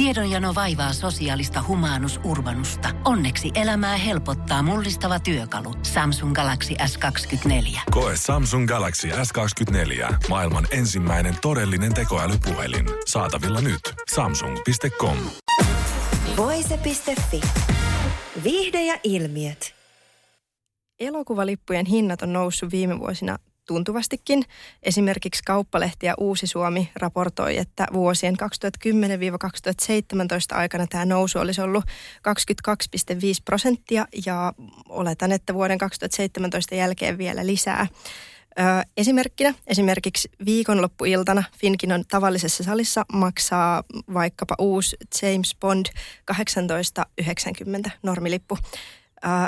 Tiedonjano vaivaa sosiaalista humanus urbanusta. Onneksi elämää helpottaa mullistava työkalu. Samsung Galaxy S24. Koe Samsung Galaxy S24. Maailman ensimmäinen todellinen tekoälypuhelin. Saatavilla nyt. Samsung.com. Voise.fi. Viihde ja ilmiöt. Elokuvalippujen hinnat on noussut viime vuosina tuntuvastikin. Esimerkiksi Kauppalehti ja Uusi Suomi raportoi, että vuosien 2010-2017 aikana tämä nousu olisi ollut 22,5 prosenttia ja oletan, että vuoden 2017 jälkeen vielä lisää. Esimerkkinä esimerkiksi viikonloppuiltana Finkinon tavallisessa salissa maksaa vaikkapa uusi James Bond 1890 normilippu.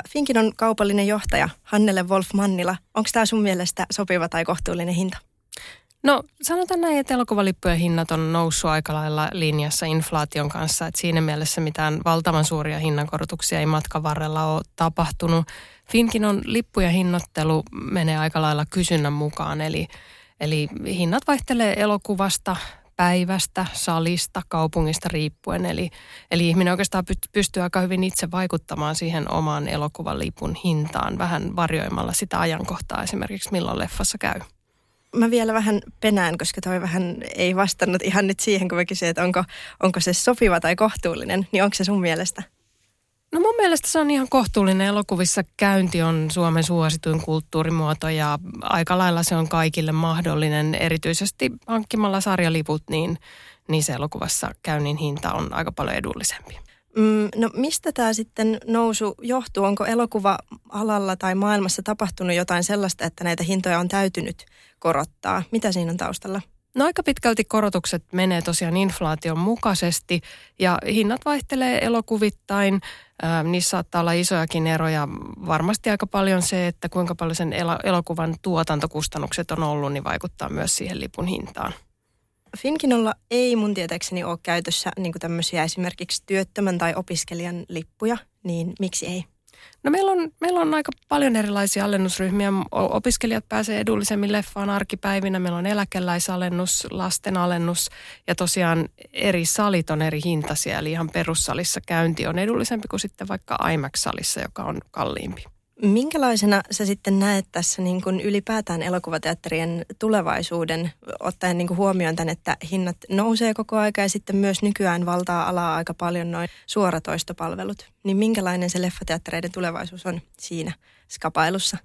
Finkin on kaupallinen johtaja Hannele Wolf Mannila. Onko tämä sun mielestä sopiva tai kohtuullinen hinta? No sanotaan näin, että elokuvalippujen hinnat on noussut aika lailla linjassa inflaation kanssa. Että siinä mielessä mitään valtavan suuria hinnankorotuksia ei matkan varrella ole tapahtunut. Finkin on lippujen hinnoittelu menee aika lailla kysynnän mukaan. Eli, eli hinnat vaihtelee elokuvasta päivästä, salista, kaupungista riippuen. Eli, eli ihminen oikeastaan pystyy aika hyvin itse vaikuttamaan siihen omaan elokuvan lipun hintaan vähän varjoimalla sitä ajankohtaa esimerkiksi milloin leffassa käy. Mä vielä vähän penään, koska toi vähän ei vastannut ihan nyt siihen, kun mä kysyin, että onko, onko se sopiva tai kohtuullinen, niin onko se sun mielestä? No mun mielestä se on ihan kohtuullinen. Elokuvissa käynti on Suomen suosituin kulttuurimuoto ja aika lailla se on kaikille mahdollinen. Erityisesti hankkimalla sarjaliput, niin, niin se elokuvassa käynnin hinta on aika paljon edullisempi. Mm, no mistä tämä sitten nousu johtuu? Onko elokuva-alalla tai maailmassa tapahtunut jotain sellaista, että näitä hintoja on täytynyt korottaa? Mitä siinä on taustalla? No aika pitkälti korotukset menee tosiaan inflaation mukaisesti ja hinnat vaihtelee elokuvittain. Niissä saattaa olla isojakin eroja. Varmasti aika paljon se, että kuinka paljon sen elokuvan tuotantokustannukset on ollut, niin vaikuttaa myös siihen lipun hintaan. Finkinolla ei mun tietääkseni ole käytössä niin tämmöisiä esimerkiksi työttömän tai opiskelijan lippuja, niin miksi ei? No meillä on, meillä on aika paljon erilaisia alennusryhmiä. Opiskelijat pääsee edullisemmin leffaan arkipäivinä. Meillä on eläkeläisalennus, lasten alennus ja tosiaan eri salit on eri hintaisia. Eli ihan perussalissa käynti on edullisempi kuin sitten vaikka IMAX-salissa, joka on kalliimpi. Minkälaisena sä sitten näet tässä niin kuin ylipäätään elokuvateatterien tulevaisuuden, ottaen niin kuin huomioon tämän, että hinnat nousee koko aika ja sitten myös nykyään valtaa alaa aika paljon noin suoratoistopalvelut. Niin minkälainen se leffateattereiden tulevaisuus on siinä skapailussa?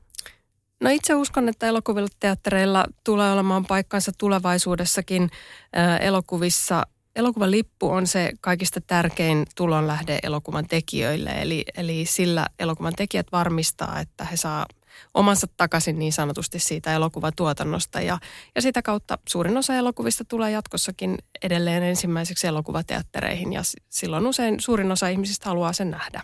No itse uskon, että elokuvateattereilla tulee olemaan paikkansa tulevaisuudessakin. elokuvissa elokuvan lippu on se kaikista tärkein tulonlähde elokuvan tekijöille. Eli, eli sillä elokuvan tekijät varmistaa, että he saa omansa takaisin niin sanotusti siitä elokuvatuotannosta. Ja, ja sitä kautta suurin osa elokuvista tulee jatkossakin edelleen ensimmäiseksi elokuvateattereihin ja silloin usein suurin osa ihmisistä haluaa sen nähdä.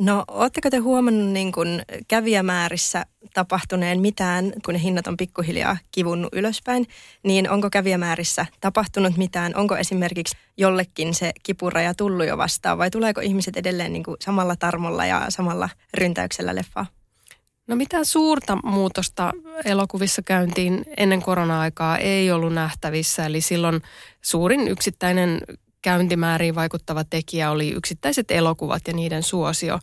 No, ootteko te huomannut niin kun kävijämäärissä tapahtuneen mitään, kun ne hinnat on pikkuhiljaa kivunnut ylöspäin, niin onko kävijämäärissä tapahtunut mitään? Onko esimerkiksi jollekin se kipuraja tullut jo vastaan vai tuleeko ihmiset edelleen niin samalla tarmolla ja samalla ryntäyksellä leffaa? No mitään suurta muutosta elokuvissa käyntiin ennen korona-aikaa ei ollut nähtävissä. Eli silloin suurin yksittäinen käyntimääriin vaikuttava tekijä oli yksittäiset elokuvat ja niiden suosio.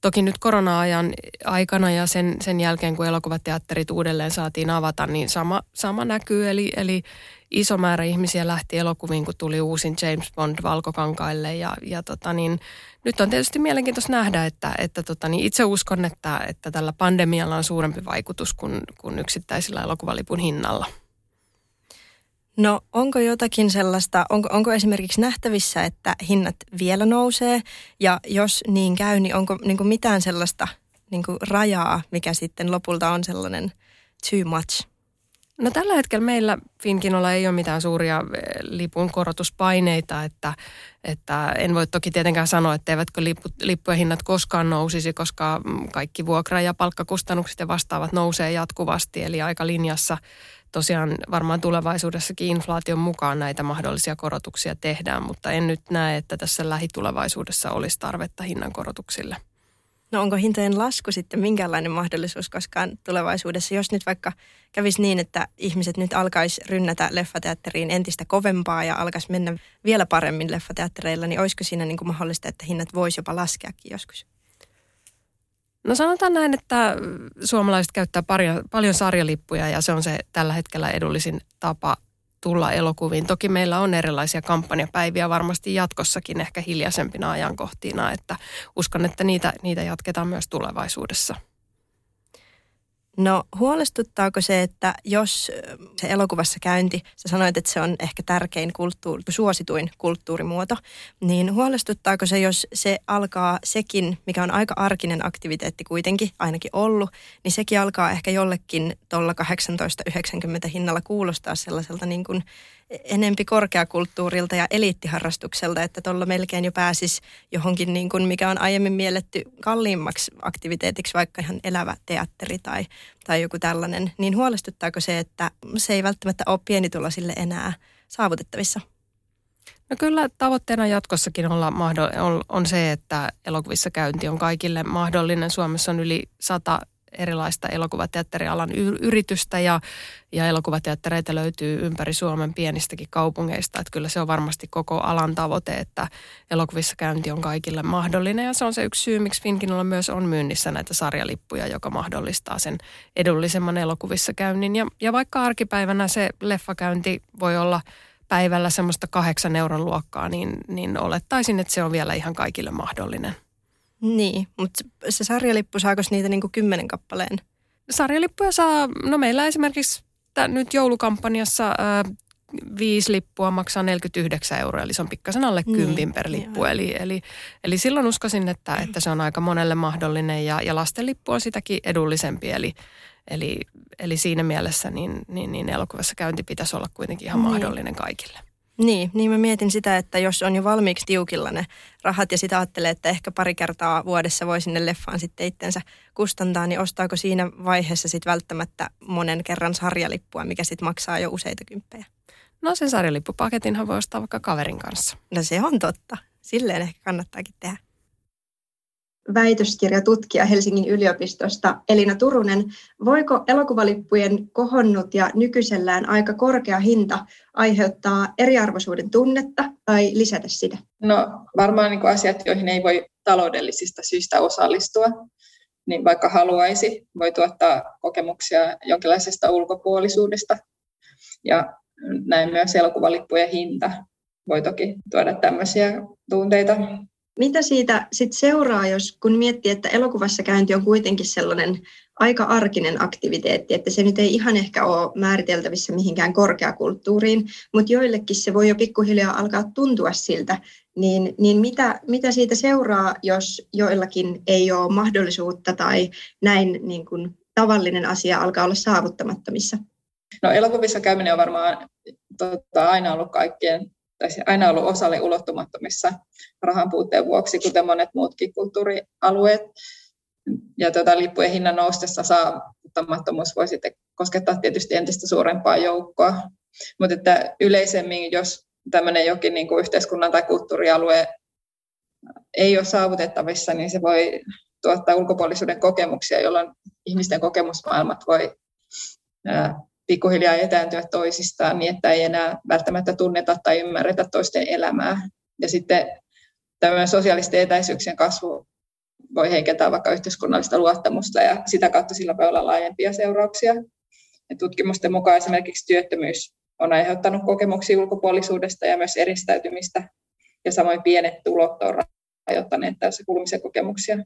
Toki nyt korona-ajan aikana ja sen, sen jälkeen, kun elokuvateatterit uudelleen saatiin avata, niin sama, sama näkyy. Eli, eli iso määrä ihmisiä lähti elokuviin, kun tuli uusin James Bond valkokankaille. Ja, ja tota niin, nyt on tietysti mielenkiintoista nähdä, että, että tota niin itse uskon, että, että tällä pandemialla on suurempi vaikutus kuin, kuin yksittäisillä elokuvalipun hinnalla. No onko jotakin sellaista, onko, onko esimerkiksi nähtävissä, että hinnat vielä nousee ja jos niin käy, niin onko niin kuin mitään sellaista niin kuin rajaa, mikä sitten lopulta on sellainen too much? No tällä hetkellä meillä Finkinolla ei ole mitään suuria eh, lipun korotuspaineita, että, että en voi toki tietenkään sanoa, että eivätkö lippu, lippujen hinnat koskaan nousisi, koska mm, kaikki vuokra- ja palkkakustannukset ja vastaavat nousee jatkuvasti, eli aika linjassa tosiaan varmaan tulevaisuudessakin inflaation mukaan näitä mahdollisia korotuksia tehdään, mutta en nyt näe, että tässä lähitulevaisuudessa olisi tarvetta hinnankorotuksille. No onko hintojen lasku sitten minkälainen mahdollisuus koskaan tulevaisuudessa, jos nyt vaikka kävisi niin, että ihmiset nyt alkaisi rynnätä leffateatteriin entistä kovempaa ja alkaisi mennä vielä paremmin leffateattereilla, niin olisiko siinä niin kuin mahdollista, että hinnat voisi jopa laskeakin joskus? No sanotaan näin, että suomalaiset käyttää paljon, paljon sarjalippuja ja se on se tällä hetkellä edullisin tapa tulla elokuviin. Toki meillä on erilaisia kampanjapäiviä varmasti jatkossakin ehkä hiljaisempina ajankohtina, että uskon, että niitä, niitä jatketaan myös tulevaisuudessa. No huolestuttaako se, että jos se elokuvassa käynti, sä sanoit, että se on ehkä tärkein kulttuuri, suosituin kulttuurimuoto, niin huolestuttaako se, jos se alkaa sekin, mikä on aika arkinen aktiviteetti kuitenkin, ainakin ollut, niin sekin alkaa ehkä jollekin tuolla 1890 hinnalla kuulostaa sellaiselta niin kuin enempi korkeakulttuurilta ja eliittiharrastukselta, että tuolla melkein jo pääsis johonkin, niin kuin mikä on aiemmin mielletty kalliimmaksi aktiviteetiksi, vaikka ihan elävä teatteri tai, tai joku tällainen. Niin huolestuttaako se, että se ei välttämättä ole pienituloisille enää saavutettavissa? No kyllä tavoitteena jatkossakin olla on, on se, että elokuvissa käynti on kaikille mahdollinen. Suomessa on yli sata erilaista elokuvateatterialan yritystä ja, ja elokuvateattereita löytyy ympäri Suomen pienistäkin kaupungeista. Että kyllä se on varmasti koko alan tavoite, että elokuvissa käynti on kaikille mahdollinen ja se on se yksi syy, miksi Finkinilla myös on myynnissä näitä sarjalippuja, joka mahdollistaa sen edullisemman elokuvissa käynnin. Ja, ja vaikka arkipäivänä se leffakäynti voi olla päivällä semmoista kahdeksan euron luokkaa, niin, niin olettaisin, että se on vielä ihan kaikille mahdollinen. Niin, mutta se sarjalippu, saako niitä niin kuin kymmenen kappaleen? Sarjalippuja saa, no meillä esimerkiksi tämän, nyt joulukampanjassa ää, viisi lippua maksaa 49 euroa, eli se on pikkasen alle niin, kympin per lippu. Eli, eli, eli silloin uskoisin, että, että se on aika monelle mahdollinen ja, ja lastenlippu on sitäkin edullisempi. Eli, eli, eli siinä mielessä niin, niin, niin elokuvassa käynti pitäisi olla kuitenkin ihan niin. mahdollinen kaikille. Niin, niin mä mietin sitä, että jos on jo valmiiksi tiukilla ne rahat ja sitä ajattelee, että ehkä pari kertaa vuodessa voi sinne leffaan sitten itsensä kustantaa, niin ostaako siinä vaiheessa sitten välttämättä monen kerran sarjalippua, mikä sitten maksaa jo useita kymppejä? No sen sarjalippupaketinhan voi ostaa vaikka kaverin kanssa. No se on totta. Silleen ehkä kannattaakin tehdä väitöskirjatutkija Helsingin yliopistosta Elina Turunen. Voiko elokuvalippujen kohonnut ja nykyisellään aika korkea hinta aiheuttaa eriarvoisuuden tunnetta tai lisätä sitä? No varmaan niin asiat, joihin ei voi taloudellisista syistä osallistua, niin vaikka haluaisi, voi tuottaa kokemuksia jonkinlaisesta ulkopuolisuudesta. Ja näin myös elokuvalippujen hinta voi toki tuoda tämmöisiä tunteita mitä siitä sit seuraa, jos kun miettii, että elokuvassa käynti on kuitenkin sellainen aika arkinen aktiviteetti, että se nyt ei ihan ehkä ole määriteltävissä mihinkään korkeakulttuuriin, mutta joillekin se voi jo pikkuhiljaa alkaa tuntua siltä, niin, niin mitä, mitä siitä seuraa, jos joillakin ei ole mahdollisuutta tai näin niin kuin tavallinen asia alkaa olla saavuttamattomissa? No elokuvissa käyminen on varmaan tota, aina ollut kaikkien tai aina ollut osalle ulottumattomissa rahan puutteen vuoksi, kuten monet muutkin kulttuurialueet. Ja tuota, lippujen hinnan noustessa saavuttamattomuus voi sitten koskettaa tietysti entistä suurempaa joukkoa. Mutta että yleisemmin, jos tämmöinen jokin niin kuin yhteiskunnan tai kulttuurialue ei ole saavutettavissa, niin se voi tuottaa ulkopuolisuuden kokemuksia, jolloin ihmisten kokemusmaailmat voi pikkuhiljaa etääntyä toisistaan niin, että ei enää välttämättä tunneta tai ymmärretä toisten elämää. Ja sitten tämä sosiaalisten etäisyyksien kasvu voi heikentää vaikka yhteiskunnallista luottamusta ja sitä kautta sillä voi olla laajempia seurauksia. Ja tutkimusten mukaan esimerkiksi työttömyys on aiheuttanut kokemuksia ulkopuolisuudesta ja myös eristäytymistä, ja samoin pienet tulot on rajoittaneet tässä kuulumisen kokemuksia.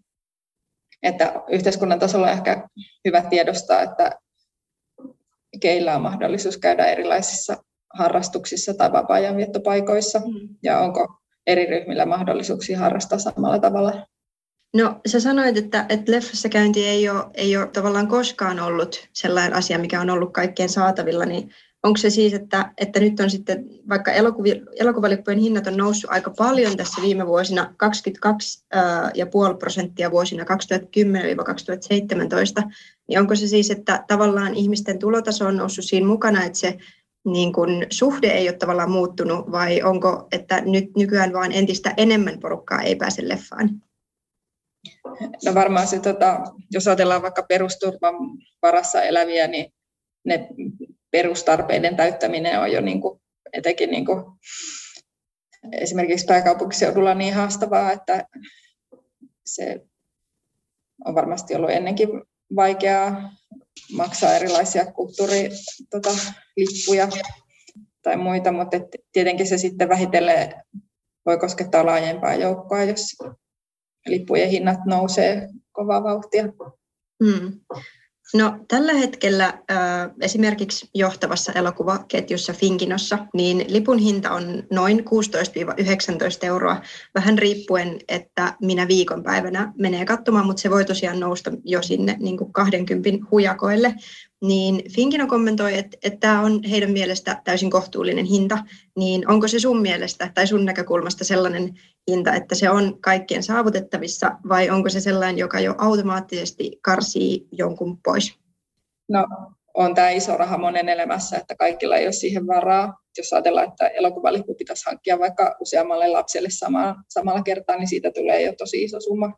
Että yhteiskunnan tasolla on ehkä hyvä tiedostaa, että keillä on mahdollisuus käydä erilaisissa harrastuksissa tai vapaa-ajanviettopaikoissa, mm. ja onko eri ryhmillä mahdollisuuksia harrastaa samalla tavalla. No sä sanoit, että, että leffassa käynti ei ole, ei ole tavallaan koskaan ollut sellainen asia, mikä on ollut kaikkien saatavilla, niin onko se siis, että, että nyt on sitten, vaikka elokuvi, elokuvalippujen hinnat on noussut aika paljon tässä viime vuosina, 22,5 prosenttia vuosina 2010-2017, niin onko se siis, että tavallaan ihmisten tulotaso on noussut siinä mukana, että se niin kun suhde ei ole tavallaan muuttunut, vai onko, että nyt nykyään vaan entistä enemmän porukkaa ei pääse leffaan? No varmaan se, tota, jos ajatellaan vaikka perusturvan varassa eläviä, niin ne perustarpeiden täyttäminen on jo niin kuin, etenkin niin kuin, esimerkiksi pääkaupunkiseudulla niin haastavaa, että se on varmasti ollut ennenkin vaikeaa maksaa erilaisia kulttuurilippuja tota, tai muita, mutta tietenkin se sitten vähitellen voi koskettaa laajempaa joukkoa, jos lippujen hinnat nousee kovaa vauhtia. Hmm. No, tällä hetkellä esimerkiksi johtavassa elokuvaketjussa Finkinossa, niin lipun hinta on noin 16-19 euroa, vähän riippuen, että minä viikonpäivänä menee katsomaan, mutta se voi tosiaan nousta jo sinne niin kuin 20 hujakoille niin Finkino kommentoi, että, että tämä on heidän mielestä täysin kohtuullinen hinta, niin onko se sun mielestä tai sun näkökulmasta sellainen hinta, että se on kaikkien saavutettavissa vai onko se sellainen, joka jo automaattisesti karsii jonkun pois? No on tämä iso raha monen elämässä, että kaikilla ei ole siihen varaa. Jos ajatellaan, että elokuvalippu pitäisi hankkia vaikka useammalle lapselle sama, samalla kertaa, niin siitä tulee jo tosi iso summa.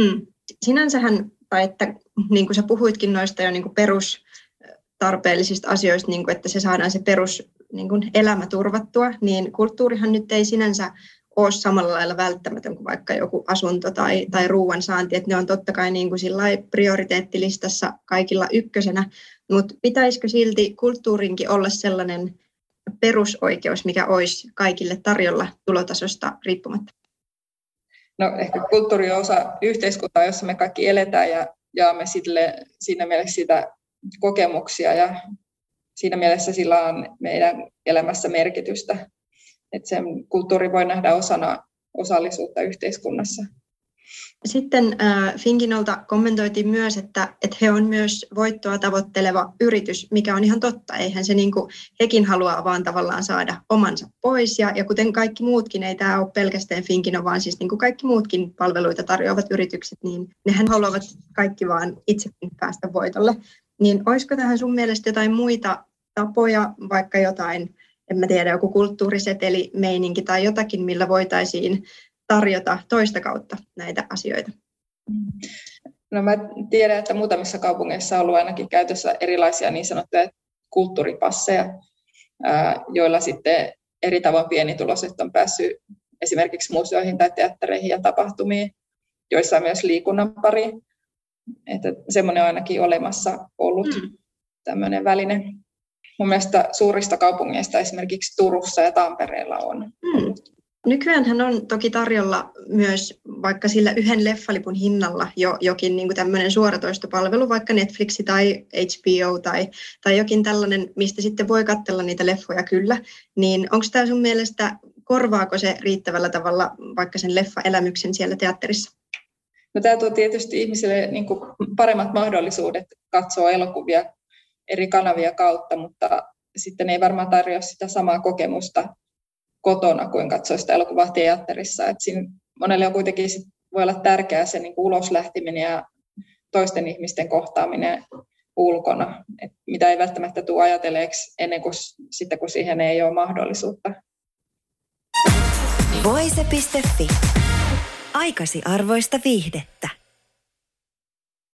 Hmm. Sinänsähän tai että niin kuin sä puhuitkin noista jo niin kuin perustarpeellisista asioista, niin kuin, että se saadaan se perus niin kuin elämä turvattua, niin kulttuurihan nyt ei sinänsä ole samalla lailla välttämätön kuin vaikka joku asunto tai, tai ruoan saanti, että ne on totta kai niin kuin prioriteettilistassa kaikilla ykkösenä, mutta pitäisikö silti kulttuurinkin olla sellainen perusoikeus, mikä olisi kaikille tarjolla tulotasosta riippumatta? No ehkä kulttuuri on osa yhteiskuntaa, jossa me kaikki eletään ja jaamme sille, siinä mielessä sitä kokemuksia ja siinä mielessä sillä on meidän elämässä merkitystä. Että sen kulttuuri voi nähdä osana osallisuutta yhteiskunnassa. Sitten äh, Finkinolta kommentoitiin myös, että, että he on myös voittoa tavoitteleva yritys, mikä on ihan totta. Eihän se niin kuin, hekin haluaa vaan tavallaan saada omansa pois. Ja, ja kuten kaikki muutkin, ei tämä ole pelkästään Finkino, vaan siis niin kuin kaikki muutkin palveluita tarjoavat yritykset, niin nehän haluavat kaikki vaan itsekin päästä voitolle. Niin olisiko tähän sun mielestä jotain muita tapoja, vaikka jotain, en mä tiedä, joku kulttuuriseteli, meininki tai jotakin, millä voitaisiin tarjota toista kautta näitä asioita? No mä tiedän, että muutamissa kaupungeissa on ollut ainakin käytössä erilaisia niin sanottuja kulttuuripasseja, joilla sitten eri tavoin pienituloiset on päässyt esimerkiksi museoihin tai teattereihin ja tapahtumiin, joissa on myös liikunnan pari. Että semmoinen on ainakin olemassa ollut mm. tämmöinen väline. Mun mielestä suurista kaupungeista esimerkiksi Turussa ja Tampereella on mm. Nykyäänhän on toki tarjolla myös vaikka sillä yhden leffalipun hinnalla jo jokin niin tämmöinen suoratoistopalvelu, vaikka Netflix tai HBO tai, tai jokin tällainen, mistä sitten voi katsella niitä leffoja kyllä. Niin onko tämä sun mielestä, korvaako se riittävällä tavalla vaikka sen leffaelämyksen siellä teatterissa? No, tämä tuo tietysti ihmisille niin paremmat mahdollisuudet katsoa elokuvia eri kanavia kautta, mutta sitten ei varmaan tarjoa sitä samaa kokemusta kotona kuin katsoa sitä elokuvaa teatterissa. Et siinä monelle on kuitenkin sit, voi olla tärkeää se niin ulos lähteminen ja toisten ihmisten kohtaaminen ulkona, et mitä ei välttämättä tule ajatelleeksi ennen kuin sitten, kun siihen ei ole mahdollisuutta. Voise.fi. Aikasi arvoista viihdettä.